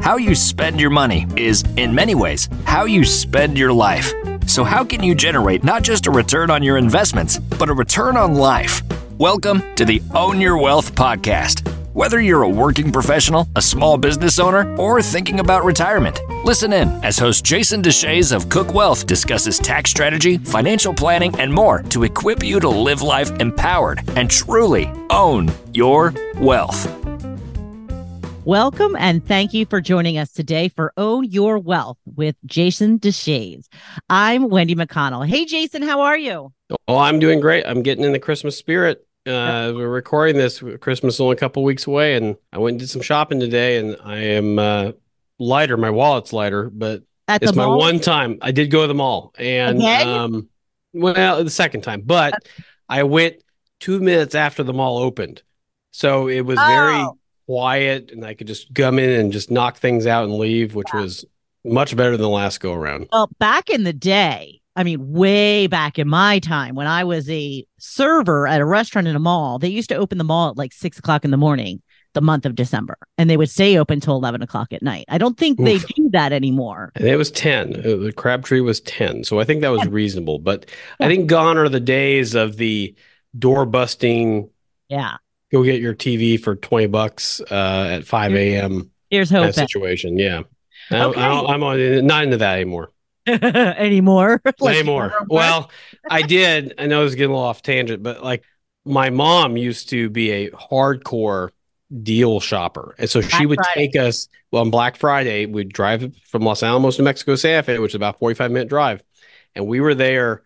How you spend your money is, in many ways, how you spend your life. So, how can you generate not just a return on your investments, but a return on life? Welcome to the Own Your Wealth podcast. Whether you're a working professional, a small business owner, or thinking about retirement, listen in as host Jason Deshayes of Cook Wealth discusses tax strategy, financial planning, and more to equip you to live life empowered and truly own your wealth. Welcome and thank you for joining us today for Own Your Wealth with Jason Deshayes. I'm Wendy McConnell. Hey, Jason, how are you? Oh, I'm doing great. I'm getting in the Christmas spirit. Uh, we're recording this. Christmas is only a couple weeks away, and I went and did some shopping today, and I am uh, lighter. My wallet's lighter, but At it's my mall? one time. I did go to the mall, and Again? um, well, the second time, but I went two minutes after the mall opened, so it was very Oh. Quiet, and I could just come in and just knock things out and leave, which was much better than the last go around. Well, back in the day, I mean, way back in my time when I was a server at a restaurant in a mall, they used to open the mall at like six o'clock in the morning, the month of December, and they would stay open till 11 o'clock at night. I don't think they do that anymore. And it was 10. Uh, The Crabtree was 10. So I think that was reasonable. But Yeah. I think gone are the days of the door busting, Yeah. Go get your TV for 20 bucks uh, at 5 a.m. Here's kind hoping situation. Yeah. I, I, I'm on, not into that anymore. anymore. Anymore. Well, I did. I know I was getting a little off tangent, but like my mom used to be a hardcore deal shopper. And so she would Friday. take us, well, on Black Friday, we'd drive from Los Alamos to Mexico Santa Fe, which is about a 45 minute drive. And we were there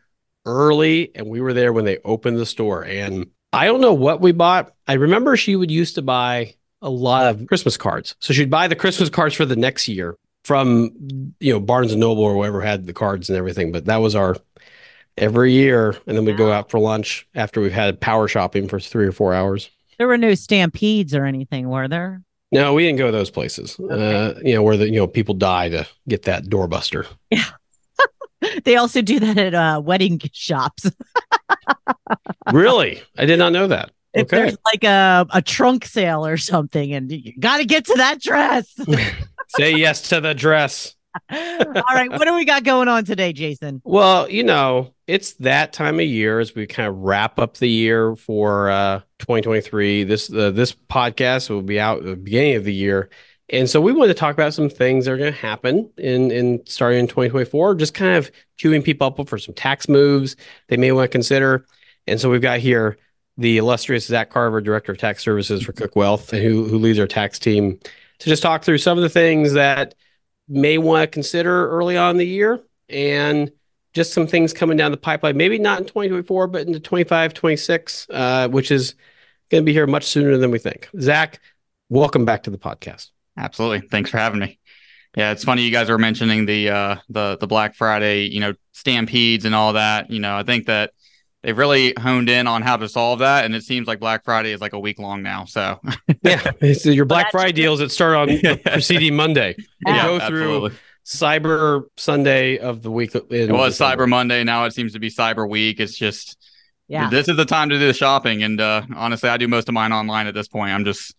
early and we were there when they opened the store. And I don't know what we bought. I remember she would used to buy a lot of Christmas cards. So she'd buy the Christmas cards for the next year from, you know, Barnes and Noble or whoever had the cards and everything. But that was our every year. And then we'd go out for lunch after we've had power shopping for three or four hours. there were no stampedes or anything, were there? No, we didn't go to those places. Uh, you know, where the you know people die to get that doorbuster. They also do that at uh, wedding shops. really? I did not know that. If Okay. there's like a, a trunk sale or something, and you got to get to that dress. Say yes to the dress. All right, what do we got going on today, Jason? Well, you know, it's that time of year as we kind of wrap up the year for uh 2023. This uh, this podcast will be out at the beginning of the year. And so we want to talk about some things that are going to happen in in starting in 2024, just kind of queuing people up for some tax moves they may want to consider. And so we've got here the illustrious Zach Carver, Director of Tax Services for Cook Wealth, who who leads our tax team to just talk through some of the things that may want to consider early on in the year and just some things coming down the pipeline, maybe not in 2024, but into 25, 26, uh, which is going to be here much sooner than we think. Zach, welcome back to the podcast. Absolutely. Thanks for having me. Yeah, it's funny you guys were mentioning the uh the the Black Friday, you know, stampedes and all that. You know, I think that they've really honed in on how to solve that and it seems like Black Friday is like a week long now. So Yeah, so your Black Friday deals that start on the preceding Monday and Yeah, go through absolutely. Cyber Sunday of the week. It was Cyber Monday, now it seems to be Cyber Week. It's just Yeah. this is the time to do the shopping and uh honestly I do most of mine online at this point. I'm just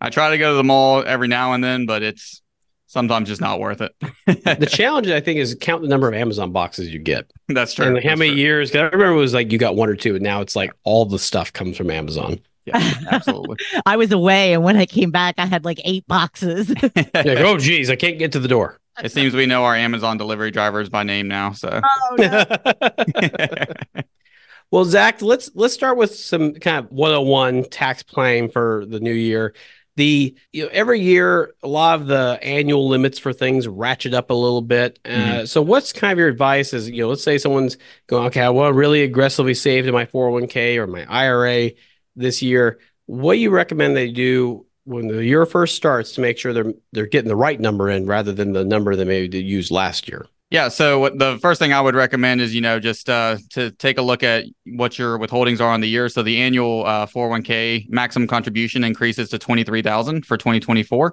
I try to go to the mall every now and then, but it's sometimes just not worth it. The challenge, I think, is count the number of Amazon boxes you get. That's true. And how That's many true. years? 'cause I remember it was like you got one or two, and now it's like all the stuff comes from Amazon. Yeah, absolutely. I was away, and when I came back, I had like eight boxes. Like, oh, geez, I can't get to the door. It seems we know our Amazon delivery drivers by name now. So oh, no. Well, Zach, let's let's start with some kind of 101 tax planning for the new year. The you know every year a lot of the annual limits for things ratchet up a little bit. Uh, Mhm. So, what's kind of your advice? Is you know, let's say someone's going, okay, I want to really aggressively save to my 401k or my IRA this year. What do you recommend they do when the year first starts to make sure they're they're getting the right number in rather than the number they maybe used last year? Yeah. So the first thing I would recommend is, you know, just uh, to take a look at what your withholdings are on the year. So the annual uh, 401k maximum contribution increases to 23,000 for 2024.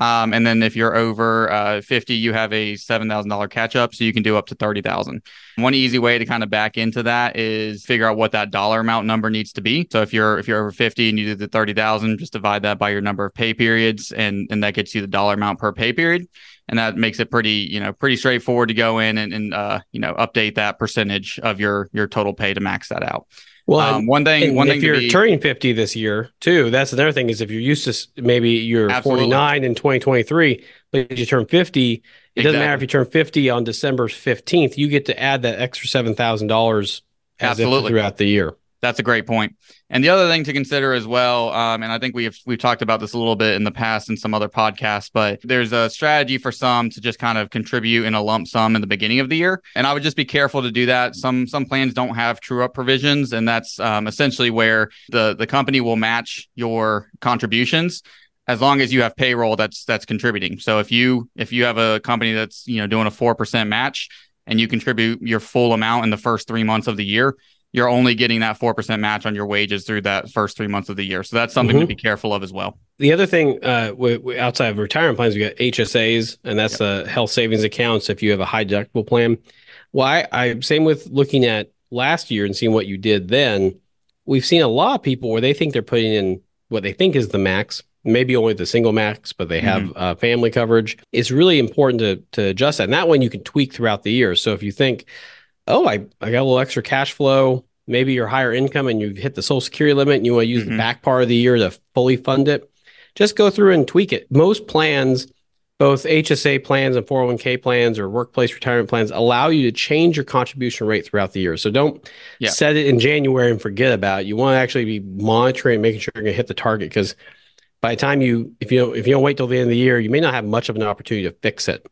Um, and then if you're over uh, 50, you have a $7,000 catch up. So you can do up to 30,000. One easy way to kind of back into that is figure out what that dollar amount number needs to be. So if you're if you're over 50 and you do the 30,000, just divide that by your number of pay periods and and that gets you the dollar amount per pay period. And that makes it pretty, you know, pretty straightforward to go in and, and uh, you know, update that percentage of your your total pay to max that out. Well, Um, one thing, one if thing you're be- turning 50 this year too, that's another thing is if you're used to maybe you're Absolutely. 49 in 2023, but you turn 50, it doesn't matter if you turn 50 on December 15th, you get to add that extra $7,000 as if Absolutely. throughout the year. That's a great point. And the other thing to consider as well, um, and I think we've we've talked about this a little bit in the past in some other podcasts, but there's a strategy for some to just kind of contribute in a lump sum in the beginning of the year, and I would just be careful to do that. Some some plans don't have true up provisions, and that's um, essentially where the the company will match your contributions as long as you have payroll that's that's contributing. So if you if you have a company that's you know doing a four percent match and you contribute your full amount in the first three months of the year, you're only getting that 4% match on your wages through that first three months of the year. So that's something to Mhm. be careful of as well. The other thing, uh, outside of retirement plans, we got HSAs, and that's uh, health savings accounts. If you have a high deductible plan, well, I, I same with looking at last year and seeing what you did then. We've seen a lot of people where they think they're putting in what they think is the max, maybe only the single max, but they have uh, family coverage. It's really important to to adjust that, and that one you can tweak throughout the year. So if you think, oh, I I got a little extra cash flow. Maybe you're higher income and you've hit the social security limit and you want to use the Mhm. back part of the year to fully fund it just go through and tweak it. Most plans, both HSA plans and 401k plans or workplace retirement plans, allow you to change your contribution rate throughout the year. So don't Yeah. set it in January and forget about it. You want to actually be monitoring, making sure you're going to hit the target because by the time you, if you don't, if you don't wait till the end of the year, you may not have much of an opportunity to fix it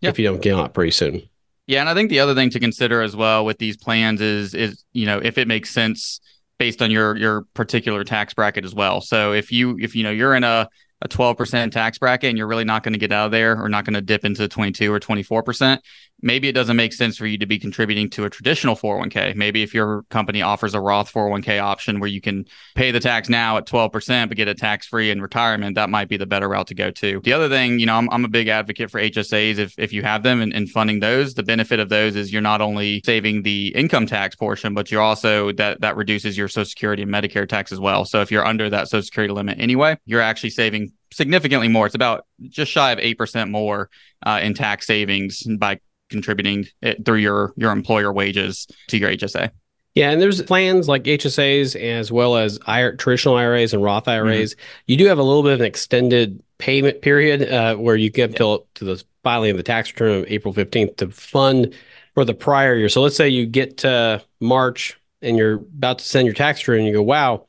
Yeah. if you don't get on it pretty soon. Yeah, and I think the other thing to consider as well with these plans is is you know if it makes sense based on your your particular tax bracket as well. So if you if you know you're in a a 12% tax bracket and you're really not going to get out of there or not going to dip into 22 or 24%, maybe it doesn't make sense for you to be contributing to a traditional 401k. Maybe if your company offers a Roth 401k option where you can pay the tax now at 12% but get it tax free in retirement, that might be the better route to go to. The other thing, you know, I'm, I'm a big advocate for HSAs if, if you have them and, and funding those. The benefit of those is you're not only saving the income tax portion, but you're also that that reduces your Social Security and Medicare tax as well. So if you're under that Social Security limit anyway, you're actually saving significantly more. It's about just shy of 8% more uh, in tax savings by contributing it through your your employer wages to your HSA. Yeah, and there's plans like HSAs as well as IR, traditional IRAs and Roth IRAs. You do have a little bit of an extended payment period uh, where you get till to the filing of the tax return of April 15th to fund for the prior year. So let's say you get to March and you're about to send your tax return and you go, wow,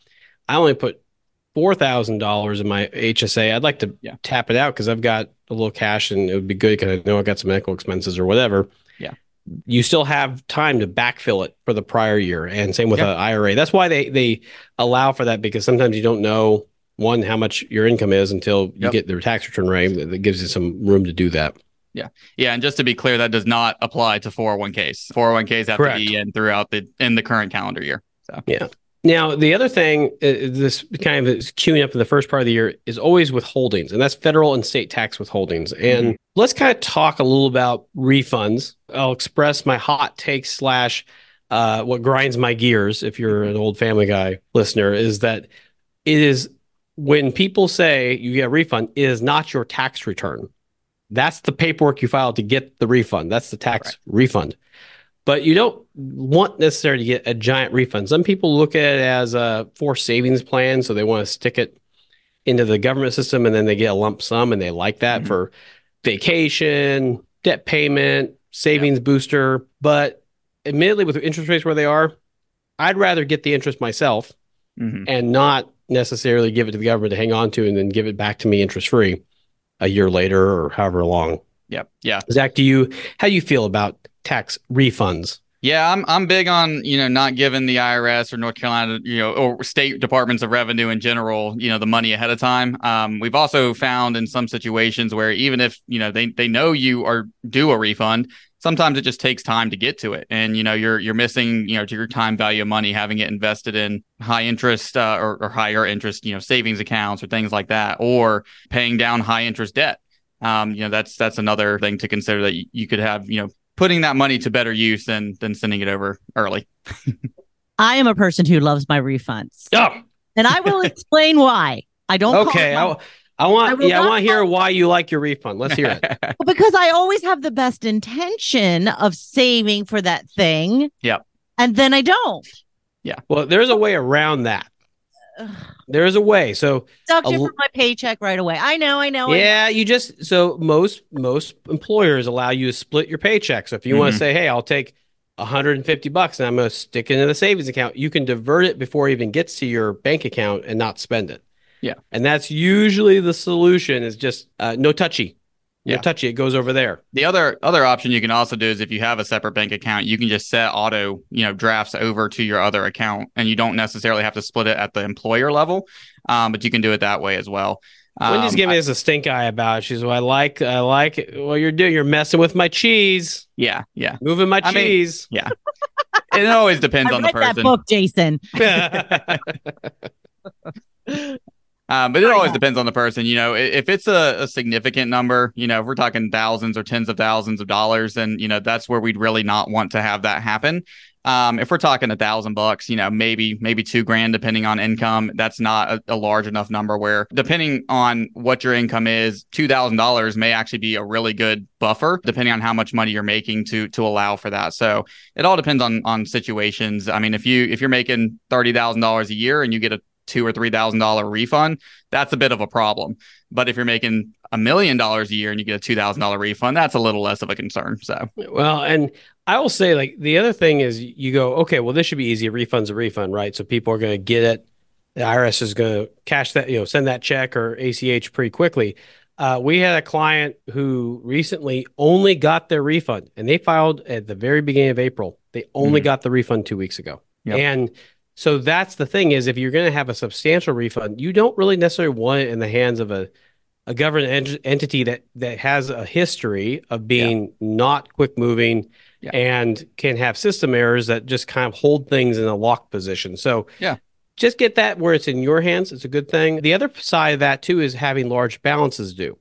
I only put $4,000 in my HSA. I'd like to Yeah. tap it out because I've got a little cash and it would be good because I know I got some medical expenses or whatever Yeah, you still have time to backfill it for the prior year and same with Yeah. an IRA. That's why they they allow for that because sometimes you don't know one how much your income is until you Yep. get their tax return rate that gives you some room to do that. Yeah, Yeah. and just to be clear, that does not apply to 401ks. 401ks have Correct. to be in throughout the in the current calendar year. So Now, the other thing, uh, this kind of is queuing up in the first part of the year, is always withholdings, and that's federal and state tax withholdings. And let's kind of talk a little about refunds. I'll express my hot take slash uh, what grinds my gears. If you're an old Family Guy listener, is that it is when people say you get a refund, it is not your tax return. That's the paperwork you file to get the refund. That's the tax refund but you don't want necessarily to get a giant refund. Some people look at it as a forced savings plan, so they want to stick it into the government system and then they get a lump sum and they like that Mhm. for vacation, debt payment, savings booster. But admittedly, with interest rates where they are, I'd rather get the interest myself mhm. and not necessarily give it to the government to hang on to and then give it back to me interest free a year later or however long. Yep. Yeah. Zach, do you how do you feel about tax refunds? Yeah, I'm I'm big on you know not giving the IRS or North Carolina you know or state departments of revenue in general you know the money ahead of time. Um, we've also found in some situations where even if you know they they know you are due a refund, sometimes it just takes time to get to it and you know you're you're missing you know to your time value of money having it invested in high interest uh, or, or higher interest you know savings accounts or things like that or paying down high interest debt um, you know that's that's another thing to consider that you, you could have you know putting that money to better use than than sending it over early I am a person who loves my refunds. Oh, And I will explain why. I don't okay. it I, my- I I want, will yeah, I want to hear why you like your refund. Let's hear it. Well, because I always have the best intention of saving for that thing. Yep. And then I don't. Yeah. Well, there's a way around that. There is a way. So Deduct A from my paycheck right away. I know, I know. I know. yeah, you just so most most employers allow you to split your paycheck. So if you want Mhm. to say, hey, I'll take 150 bucks and I'm going to stick it into the savings account, you can divert it before it even gets to your bank account and not spend it. Yeah. and that's usually the solution. Is just uh, no touchy, no Yeah. touchy. It goes over there. The other other option you can also do is if you have a separate bank account, you can just set auto, you know, drafts over to your other account, and you don't necessarily have to split it at the employer level, um, but you can do it that way as well. Wendy's Um, giving us a stink eye about. It. She's, well, I like, I like what you're doing. You're messing with my cheese, yeah, yeah. moving my I mean- cheese. It always depends I on the read that person. book, Jason. Um, but it always depends on the person. You know, if it's a, a significant number, you know, if we're talking thousands or tens of thousands of dollars, then you know that's where we'd really not want to have that happen. Um, if we're talking a thousand bucks, you know, maybe maybe two grand, depending on income, that's not a, a large enough number. Where depending on what your income is, two thousand dollars may actually be a really good buffer, depending on how much money you're making to to allow for that. So it all depends on on situations. I mean, if you if you're making thirty thousand dollars a year and you get a two or three thousand dollar refund, that's a bit of a problem. But if you're making a million dollars a year and you get a two thousand dollar refund, that's a little less of a concern. So Well, and I will say, like, the other thing is you go, okay, well, this should be easy. A refund's a refund, right? So people are going to get it. The IRS is going to cash that, you know, send that check or ACH pretty quickly. Uh, we had a client who recently only got their refund and they filed at the very beginning of April. They only Mhm. got the refund two weeks ago. Yep. And so that's the thing is if you're going to have a substantial refund, you don't really necessarily want it in the hands of a a government ent- entity that that has a history of being not quick moving Yeah. and can have system errors that just kind of hold things in a locked position. So Yeah. just get that where it's in your hands. It's a good thing. The other side of that too is having large balances due.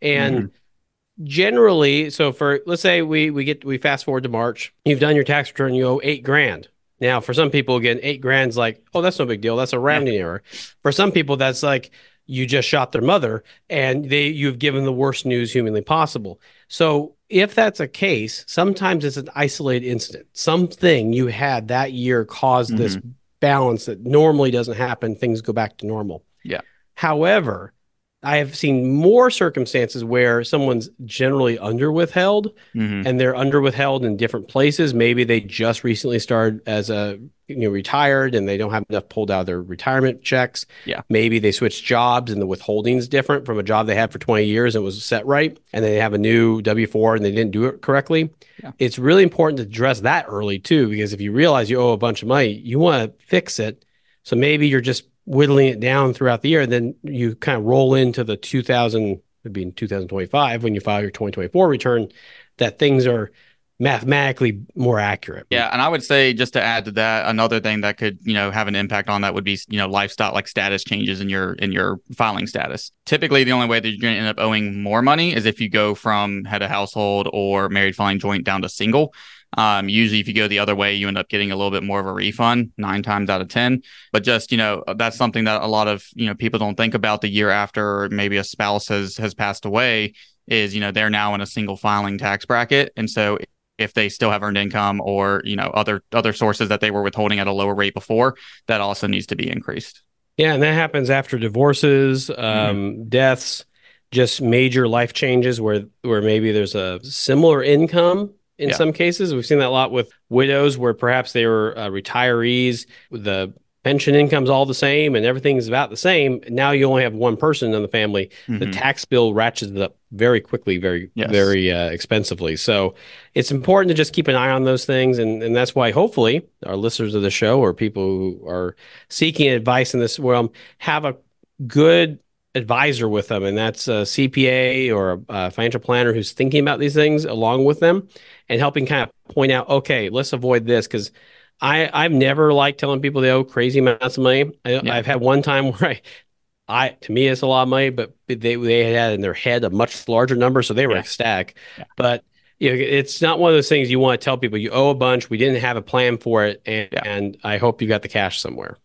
And Mm-hmm. generally, so for let's say we we get we fast forward to March, you've done your tax return, you owe eight grand. Now, for some people, again, eight grand's like, oh, that's no big deal. That's a rounding error. For some people, that's like you just shot their mother and they you've given the worst news humanly possible. So if that's a case, sometimes it's an isolated incident. Something you had that year caused this mm-hmm. balance that normally doesn't happen. Things go back to normal. Yeah. However, I have seen more circumstances where someone's generally under withheld Mhm. and they're under withheld in different places. Maybe they just recently started as a you know retired and they don't have enough pulled out of their retirement checks. Yeah. Maybe they switched jobs and the withholding's different from a job they had for 20 years and it was set right. And they have a new W 4 and they didn't do it correctly. Yeah. It's really important to address that early too, because if you realize you owe a bunch of money, you want to fix it. So maybe you're just whittling it down throughout the year. And then you kind of roll into the 2000, would be in 2025 when you file your 2024 return, that things are mathematically more accurate. Yeah, and I would say just to add to that, another thing that could you know have an impact on that would be you know lifestyle like status changes in your in your filing status. Typically, the only way that you're going to end up owing more money is if you go from head of household or married filing joint down to single. Um, usually, if you go the other way, you end up getting a little bit more of a refund, nine times out of ten. But just you know, that's something that a lot of you know people don't think about the year after maybe a spouse has has passed away. Is you know they're now in a single filing tax bracket, and so if they still have earned income or you know other other sources that they were withholding at a lower rate before, that also needs to be increased. Yeah, and that happens after divorces, um, deaths, just major life changes where where maybe there's a similar income in Yeah. some cases. We've seen that a lot with widows where perhaps they were uh, retirees, the pension income's all the same and everything's about the same. Now you only have one person in the family. The Mhm. tax bill ratchets up very quickly, very Yes. very uh, expensively. So it's important to just keep an eye on those things, and and that's why hopefully our listeners of the show or people who are seeking advice in this realm have a good advisor with them, and that's a CPA or a financial planner who's thinking about these things along with them and helping kind of point out, okay, let's avoid this because I I've never liked telling people they owe crazy amounts of money. I, yeah. I've had one time where I. I to me it's a lot of money, but they they had in their head a much larger number, so they were yeah. ecstatic. Yeah. But you know, it's not one of those things you want to tell people you owe a bunch. We didn't have a plan for it, and, and I hope you got the cash somewhere.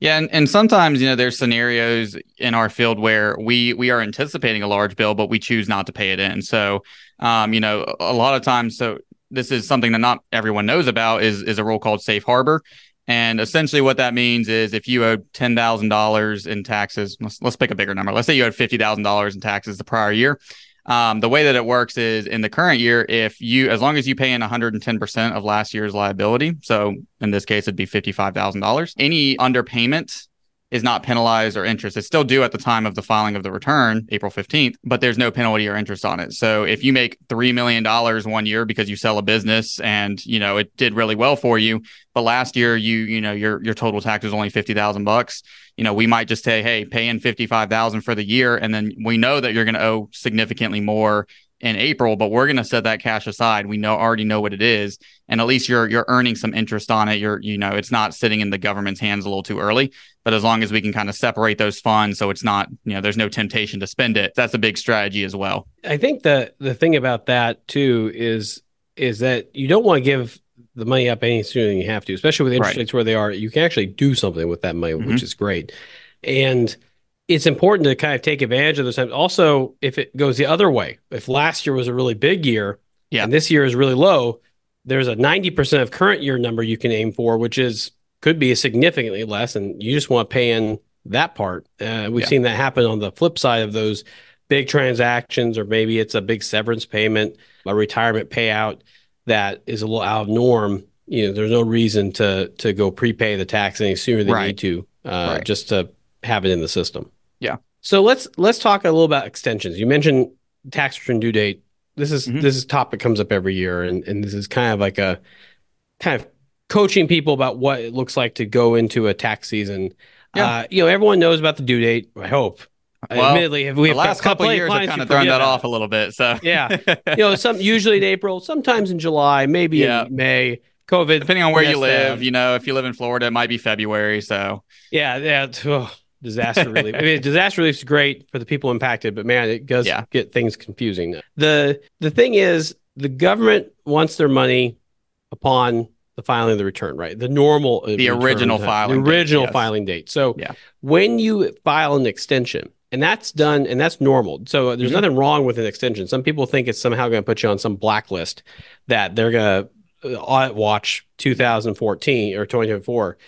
Yeah, and, and sometimes you know there's scenarios in our field where we we are anticipating a large bill, but we choose not to pay it in. So, um, you know, a lot of times, so this is something that not everyone knows about is is a rule called safe harbor. And essentially, what that means is if you owe ten thousand dollars in taxes, let's, let's pick a bigger number. Let's say you owed fifty thousand dollars in taxes the prior year. Um, the way that it works is in the current year, if you, as long as you pay in 110% of last year's liability, so in this case, it'd be $55,000, any underpayment is not penalized or interest. It's still due at the time of the filing of the return, April 15th, but there's no penalty or interest on it. So if you make $3 million one one year because you sell a business and, you know, it did really well for you, but last year you, you know, your, your total tax was only 50,000 bucks, you know, we might just say, Hey, pay in 55,000 for the year. And then we know that you're going to owe significantly more in April, but we're going to set that cash aside. We know already know what it is, and at least you're you're earning some interest on it. You're you know it's not sitting in the government's hands a little too early. But as long as we can kind of separate those funds, so it's not you know there's no temptation to spend it. That's a big strategy as well. I think the the thing about that too is is that you don't want to give the money up any sooner than you have to, especially with interest right. rates where they are. You can actually do something with that money, mm-hmm. which is great, and it's important to kind of take advantage of those times. Also, if it goes the other way, if last year was a really big year yeah. and this year is really low, there's a 90% of current year number you can aim for, which is could be significantly less. And you just want to pay in that part. Uh, we've yeah. seen that happen on the flip side of those big transactions, or maybe it's a big severance payment, a retirement payout that is a little out of norm. You know, there's no reason to to go prepay the tax any sooner than right. you need to, uh, right. just to have it in the system. So let's let's talk a little about extensions. You mentioned tax return due date. This is mm-hmm. this is topic comes up every year, and and this is kind of like a kind of coaching people about what it looks like to go into a tax season. Yeah. Uh, you know, everyone knows about the due date. I hope. Well, Admittedly, we the last couple years have kind of thrown that off a little bit. So yeah, you know, some usually in April, sometimes in July, maybe yeah. in May. COVID, depending on where you live, you know, if you live in Florida, it might be February. So yeah, yeah. Oh, disaster relief. I mean, disaster relief is great for the people impacted, but man, it does yeah. get things confusing. The the thing is, the government wants their money upon the filing of the return, right? The normal, uh, the original time, filing, the original date, yes. filing date. So yeah. when you file an extension, and that's done, and that's normal. So there's mm-hmm. nothing wrong with an extension. Some people think it's somehow going to put you on some blacklist that they're going to uh, audit watch 2014 or 2024,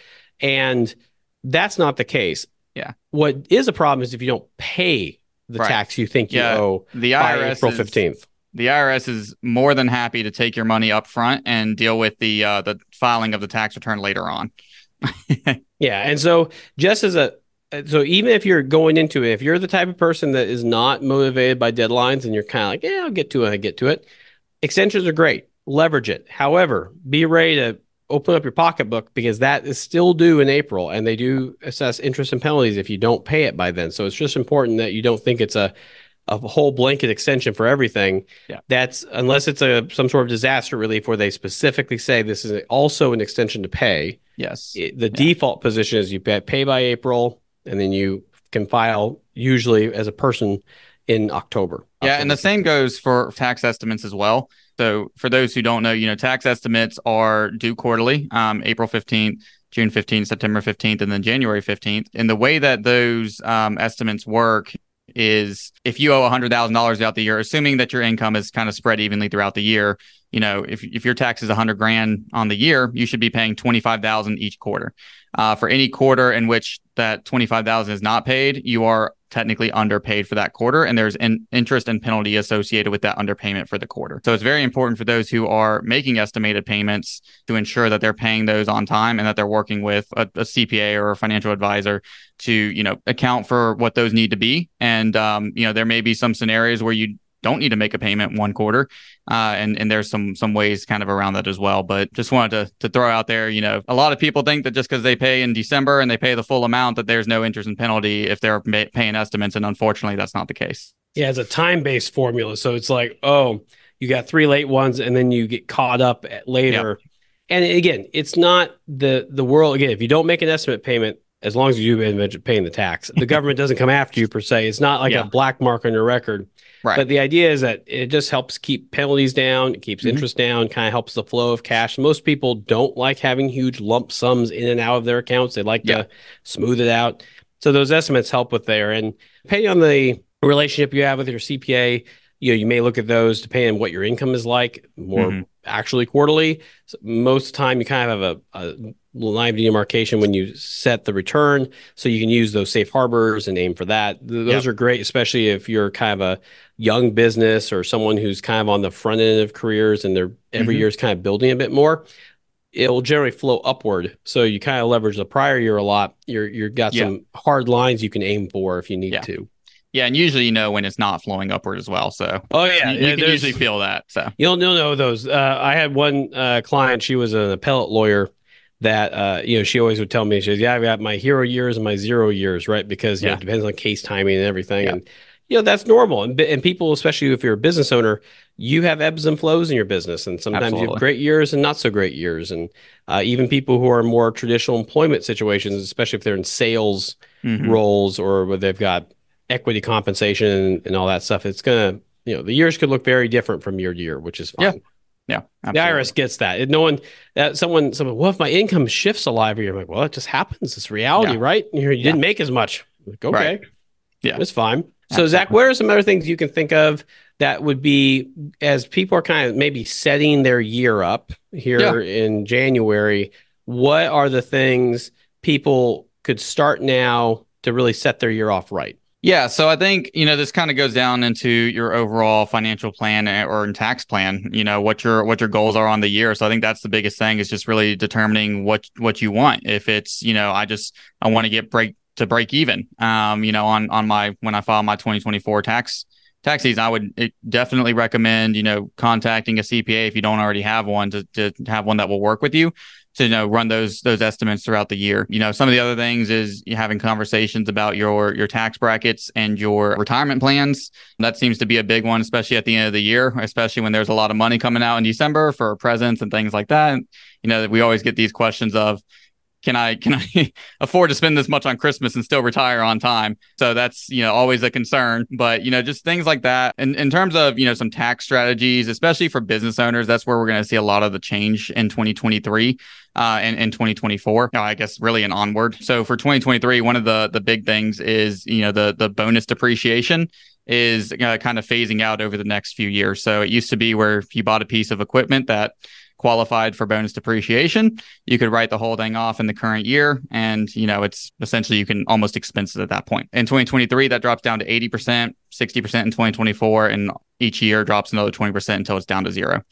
and that's not the case. Yeah. What is a problem is if you don't pay the right. tax you think you owe the IRS April fifteenth. The IRS is more than happy to take your money up front and deal with the uh, the filing of the tax return later on. yeah, and so just as a so even if you're going into it, if you're the type of person that is not motivated by deadlines and you're kind of like, yeah, I'll get to it, I get to it. Extensions are great. Leverage it. However, be ready to open up your pocketbook because that is still due in April and they do assess interest and penalties if you don't pay it by then. So it's just important that you don't think it's a a whole blanket extension for everything. Yeah. That's unless it's a some sort of disaster relief where they specifically say this is also an extension to pay. Yes. It, the yeah. default position is you pay, pay by April and then you can file usually as a person in October. Yeah, October and the same goes for tax estimates as well. So for those who don't know, you know, tax estimates are due quarterly, um, April 15th, June 15th, September 15th, and then January 15th. And the way that those um, estimates work is if you owe $100,000 throughout the year, assuming that your income is kind of spread evenly throughout the year, you know, if, if your tax is 100 grand on the year, you should be paying 25,000 each quarter. Uh, for any quarter in which that 25,000 is not paid, you are technically underpaid for that quarter and there's an interest and penalty associated with that underpayment for the quarter. So it's very important for those who are making estimated payments to ensure that they're paying those on time and that they're working with a, a CPA or a financial advisor to, you know, account for what those need to be. And um, you know, there may be some scenarios where you don't need to make a payment one quarter. Uh, and and there's some some ways kind of around that as well. But just wanted to to throw out there, you know, a lot of people think that just because they pay in December and they pay the full amount that there's no interest and penalty if they're paying estimates, and unfortunately, that's not the case. Yeah, it's a time based formula, so it's like, oh, you got three late ones, and then you get caught up later. Yep. And again, it's not the the world. Again, if you don't make an estimate payment, as long as you've been paying the tax, the government doesn't come after you per se. It's not like yeah. a black mark on your record. Right. But the idea is that it just helps keep penalties down, it keeps mm-hmm. interest down, kind of helps the flow of cash. Most people don't like having huge lump sums in and out of their accounts. They like yeah. to smooth it out. So those estimates help with there. And depending on the relationship you have with your CPA, you know, you may look at those depending on what your income is like, more mm-hmm. Actually quarterly. So most of the time, you kind of have a, a line of demarcation when you set the return, so you can use those safe harbors and aim for that. Those yep. are great, especially if you're kind of a young business or someone who's kind of on the front end of careers and they're every mm-hmm. year is kind of building a bit more. It'll generally flow upward, so you kind of leverage the prior year a lot. You're you've got some hard lines you can aim for if you need yeah. to. Yeah, and usually you know when it's not flowing upward as well. So oh yeah, you, you can usually feel that. So you'll you'll know those. Uh, I had one uh, client; she was an appellate lawyer. That uh, you know, she always would tell me, she says, "Yeah, I've got my hero years and my zero years, right? Because you yeah. know, it depends on case timing and everything." Yeah. And you know that's normal, and and people, especially if you're a business owner, you have ebbs and flows in your business, and sometimes Absolutely. you have great years and not so great years, and uh, even people who are more traditional employment situations, especially if they're in sales mm-hmm. roles or where they've got equity compensation and, and all that stuff, it's gonna you know the years could look very different from year to year, which is fine. Yeah. Yeah, absolutely. the IRS gets that. No one, that someone, someone, well, if my income shifts a lot every year, I'm like, well, it just happens. It's reality, yeah. right? You, you yeah. didn't make as much. Like, okay, right. yeah, it's fine. So, absolutely. Zach, what are some other things you can think of that would be as people are kind of maybe setting their year up here yeah. in January? What are the things people could start now to really set their year off right? Yeah, so I think you know this kind of goes down into your overall financial plan eh, or tax plan. You know what your what your goals are on the year. So I think that's the biggest thing is just really determining what what you want. If it's you know I just I want to get break to break even. Um, you know on on my when I file my 2024 tax tax season, I would eh, definitely recommend you know contacting a CPA if you don't already have one to to have one that will work with you to you know run those those estimates throughout the year. You know, some of the other things is having conversations about your your tax brackets and your retirement plans. That seems to be a big one, especially at the end of the year, especially when there's a lot of money coming out in December for presents and things like that. You know, we always get these questions of can I can I afford to spend this much on Christmas and still retire on time? So that's you know always a concern. But you know just things like that. And in terms of you know some tax strategies, especially for business owners, that's where we're going to see a lot of the change in 2023 uh, and in 2024. I guess really an onward. So for 2023, one of the the big things is you know the the bonus depreciation is uh, kind of phasing out over the next few years. So it used to be where if you bought a piece of equipment that qualified for bonus depreciation, you could write the whole thing off in the current year. And, you know, it's essentially you can almost expense it at that point. In 2023, that drops down to 80%, 60% in 2024, and each year drops another 20% until it's down to zero.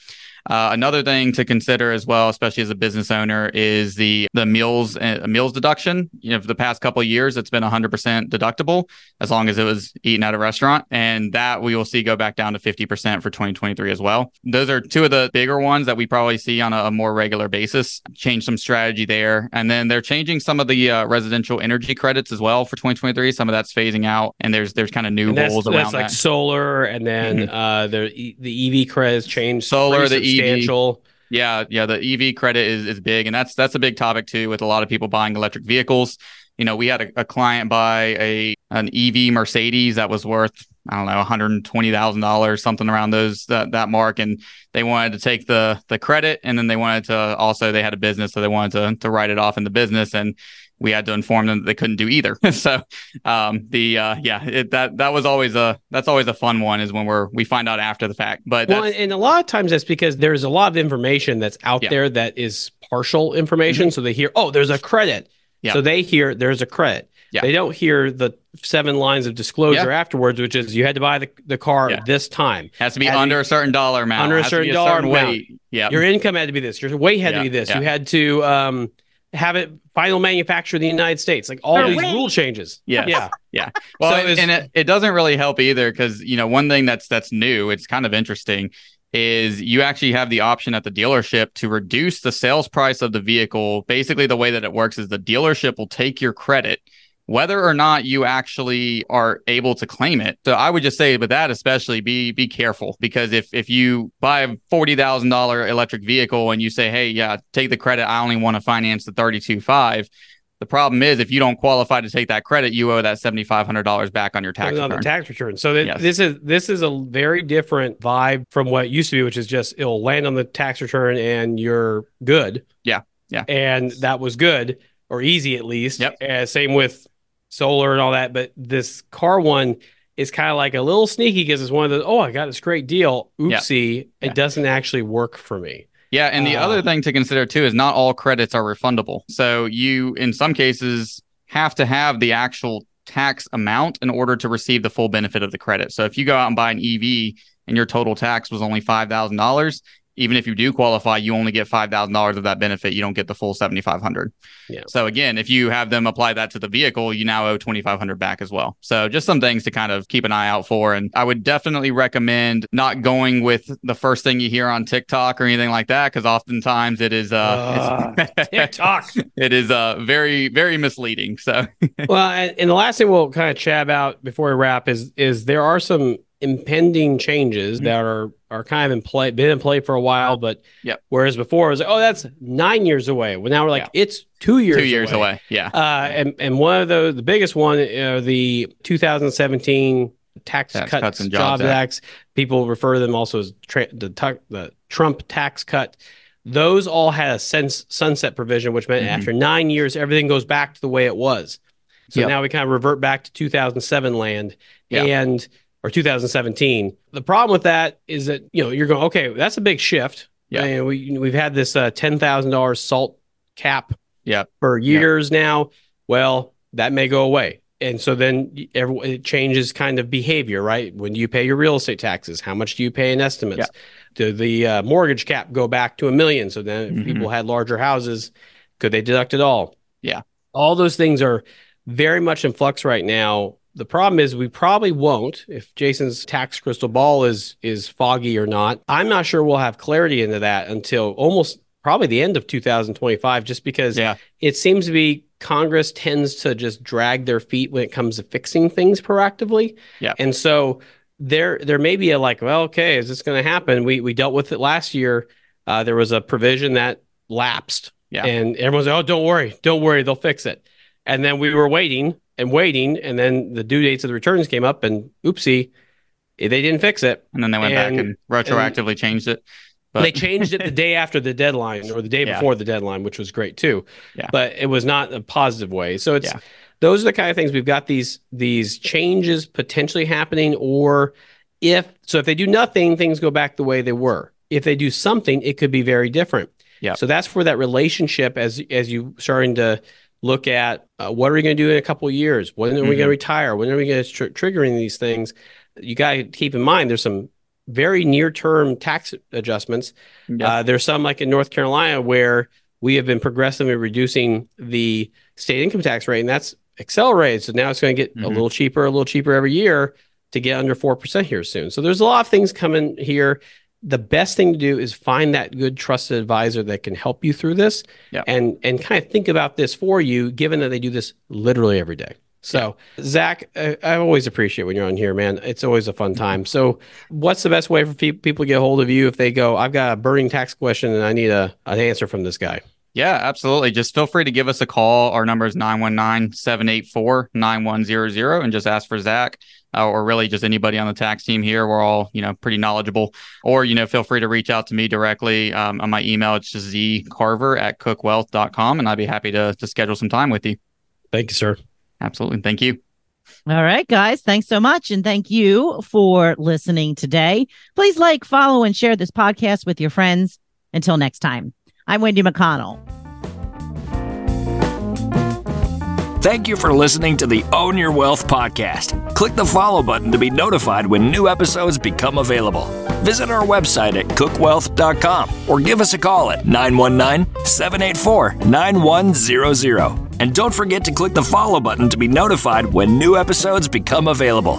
Uh, another thing to consider as well, especially as a business owner, is the the meals uh, meals deduction. You know, for the past couple of years, it's been 100% deductible as long as it was eaten at a restaurant, and that we will see go back down to 50% for 2023 as well. Those are two of the bigger ones that we probably see on a, a more regular basis. Change some strategy there, and then they're changing some of the uh, residential energy credits as well for 2023. Some of that's phasing out, and there's there's kind of new rules around that's like that. solar, and then mm-hmm. uh, the the EV credits changed. Solar, the substantial. EV. Yeah, yeah, the EV credit is is big, and that's that's a big topic too with a lot of people buying electric vehicles. You know, we had a, a client buy a an EV Mercedes that was worth I don't know, one hundred twenty thousand dollars, something around those that, that mark, and they wanted to take the the credit, and then they wanted to also they had a business, so they wanted to to write it off in the business, and we had to inform them that they couldn't do either. so um, the uh, yeah, it, that that was always a that's always a fun one is when we're we find out after the fact. But well, and a lot of times that's because there's a lot of information that's out yeah. there that is partial information. Mm-hmm. So they hear, oh, there's a credit. Yeah. So they hear there's a credit. Yeah. They don't hear the seven lines of disclosure yeah. afterwards, which is you had to buy the, the car yeah. this time. Has to be Has under to, a certain dollar amount. Under a certain dollar amount. Yeah. Your income had to be this. Your weight had to be this. You had to um, have it final manufacture in the United States. Like all these rule changes. Yeah. Yeah. Yeah. Well, So and, and it, it doesn't really help either because you know one thing that's that's new. It's kind of interesting is you actually have the option at the dealership to reduce the sales price of the vehicle. Basically, the way that it works is the dealership will take your credit. Whether or not you actually are able to claim it, so I would just say with that especially be be careful because if if you buy a forty thousand dollar electric vehicle and you say, hey, yeah, take the credit, I only want to finance the thirty two five. The problem is if you don't qualify to take that credit, you owe that seventy five hundred dollars back on your tax on the return. tax return. So th- Yes. this is this is a very different vibe from what used to be, which is just it'll land on the tax return and you're good. Yeah. Yeah. And that was good or easy at least. Yep. Uh, same with solar and all that. But this car one is kind of like a little sneaky because it's one of the oh I got this great deal. Oopsie, Yeah. it doesn't actually work for me. Yeah, and the Uh, other thing to consider too is not all credits are refundable. So you, in some cases, have to have the actual tax amount in order to receive the full benefit of the credit. So if you go out and buy an EV and your total tax was only five thousand dollars, even if you do qualify, you only get five thousand dollars of that benefit. You don't get the full seventy five hundred. Yeah. So again, if you have them apply that to the vehicle, you now owe twenty five hundred back as well. So just some things to kind of keep an eye out for. And I would definitely recommend not going with the first thing you hear on TikTok or anything like that, because oftentimes it is uh, it's- TikTok. it is uh very very misleading. So well, and, the last thing we'll kind of chat about before we wrap is is there are some impending changes Mhm. that are are kind of in play, been in play for a while, but Yep. whereas before it was like, oh, that's nine years away. Well, now we're like, Yeah. it's two years two years away. Yeah. Uh, and and one of the the biggest one, uh, the 2017 Tax, Tax Cuts, Cuts and Jobs, Jobs Acts. People refer to them also as tra- the tu- the Trump tax cut. Those all had a sense, sunset provision, which meant Mhm. after nine years, everything goes back to the way it was. So Yep. now we kind of revert back to 2007 land Yeah. and or 2017. The problem with that is that you know you're going okay, that's a big shift. Yeah. And we we've had this uh, ten thousand dollars salt cap Yeah, for years now. Well, that may go away. And so then every, it changes kind of behavior, right? When do you pay your real estate taxes? How much do you pay in estimates? Yeah. Do the uh, mortgage cap go back to a million? So then if Mhm. people had larger houses, could they deduct it all? Yeah. All those things are very much in flux right now. The problem is we probably won't if Jason's tax crystal ball is is foggy or not. I'm not sure we'll have clarity into that until almost probably the end of 2025 just because Yeah. it seems to be Congress tends to just drag their feet when it comes to fixing things proactively. Yeah. And so there there may be a like, well, okay, is this going to happen? We we dealt with it last year. Uh, there was a provision that lapsed. Yeah. And everyone's like, oh, don't worry, don't worry, they'll fix it. And then we were waiting and waiting, and then the due dates of the returns came up, and oopsie, eh, they didn't fix it. And then they went back And- and retroactively changed it. But they changed it the day after the deadline or the day Yeah. before the deadline, which was great too. Yeah. But it was not a positive way. So it's Yeah. those are the kind of things we've got these these changes potentially happening, or if so if they do nothing, things go back the way they were. If they do something, it could be very different. Yeah. So that's where that relationship as as you starting to look at uh, what are we going to do in a couple of years? When are we going to retire? When are we going to tr- triggering these things? You got to keep in mind there's some very near term tax adjustments. Yeah. Uh, there's some like in North Carolina where we have been progressively reducing the state income tax rate, and that's accelerated. So now it's going to get a Mhm. little cheaper, a little cheaper every year to get under 4% here soon. So there's a lot of things coming here. The best thing to do is find that good trusted advisor that can help you through this Yeah. and and kind of think about this for you, given that they do this literally every day. So, Zach, I, I always appreciate when you're on here, man. It's always a fun mm-hmm. time. So, what's the best way for pe- people to get a hold of you if they go, I've got a burning tax question and I need a an answer from this guy? Yeah, absolutely. Just feel free to give us a call. Our number is 919-784-9100 and just ask for Zach uh, or really just anybody on the tax team here. We're all, you know, pretty knowledgeable. Or, you know, feel free to reach out to me directly um, on my email. It's just zcarver at cookwealth.com and I'd be happy to, to schedule some time with you. Thank you, sir. Absolutely. Thank you. All right, guys. Thanks so much. And thank you for listening today. Please like, follow, and share this podcast with your friends. Until next time, I'm Wendy McConnell. Thank you for listening to the Own Your Wealth podcast. Click the follow button to be notified when new episodes become available. visit our website at cookwealth.com or give us a call at 919 784 9100. And don't forget to click the follow button to be notified when new episodes become available.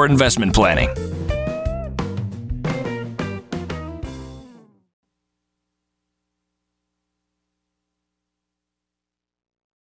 your investment planning.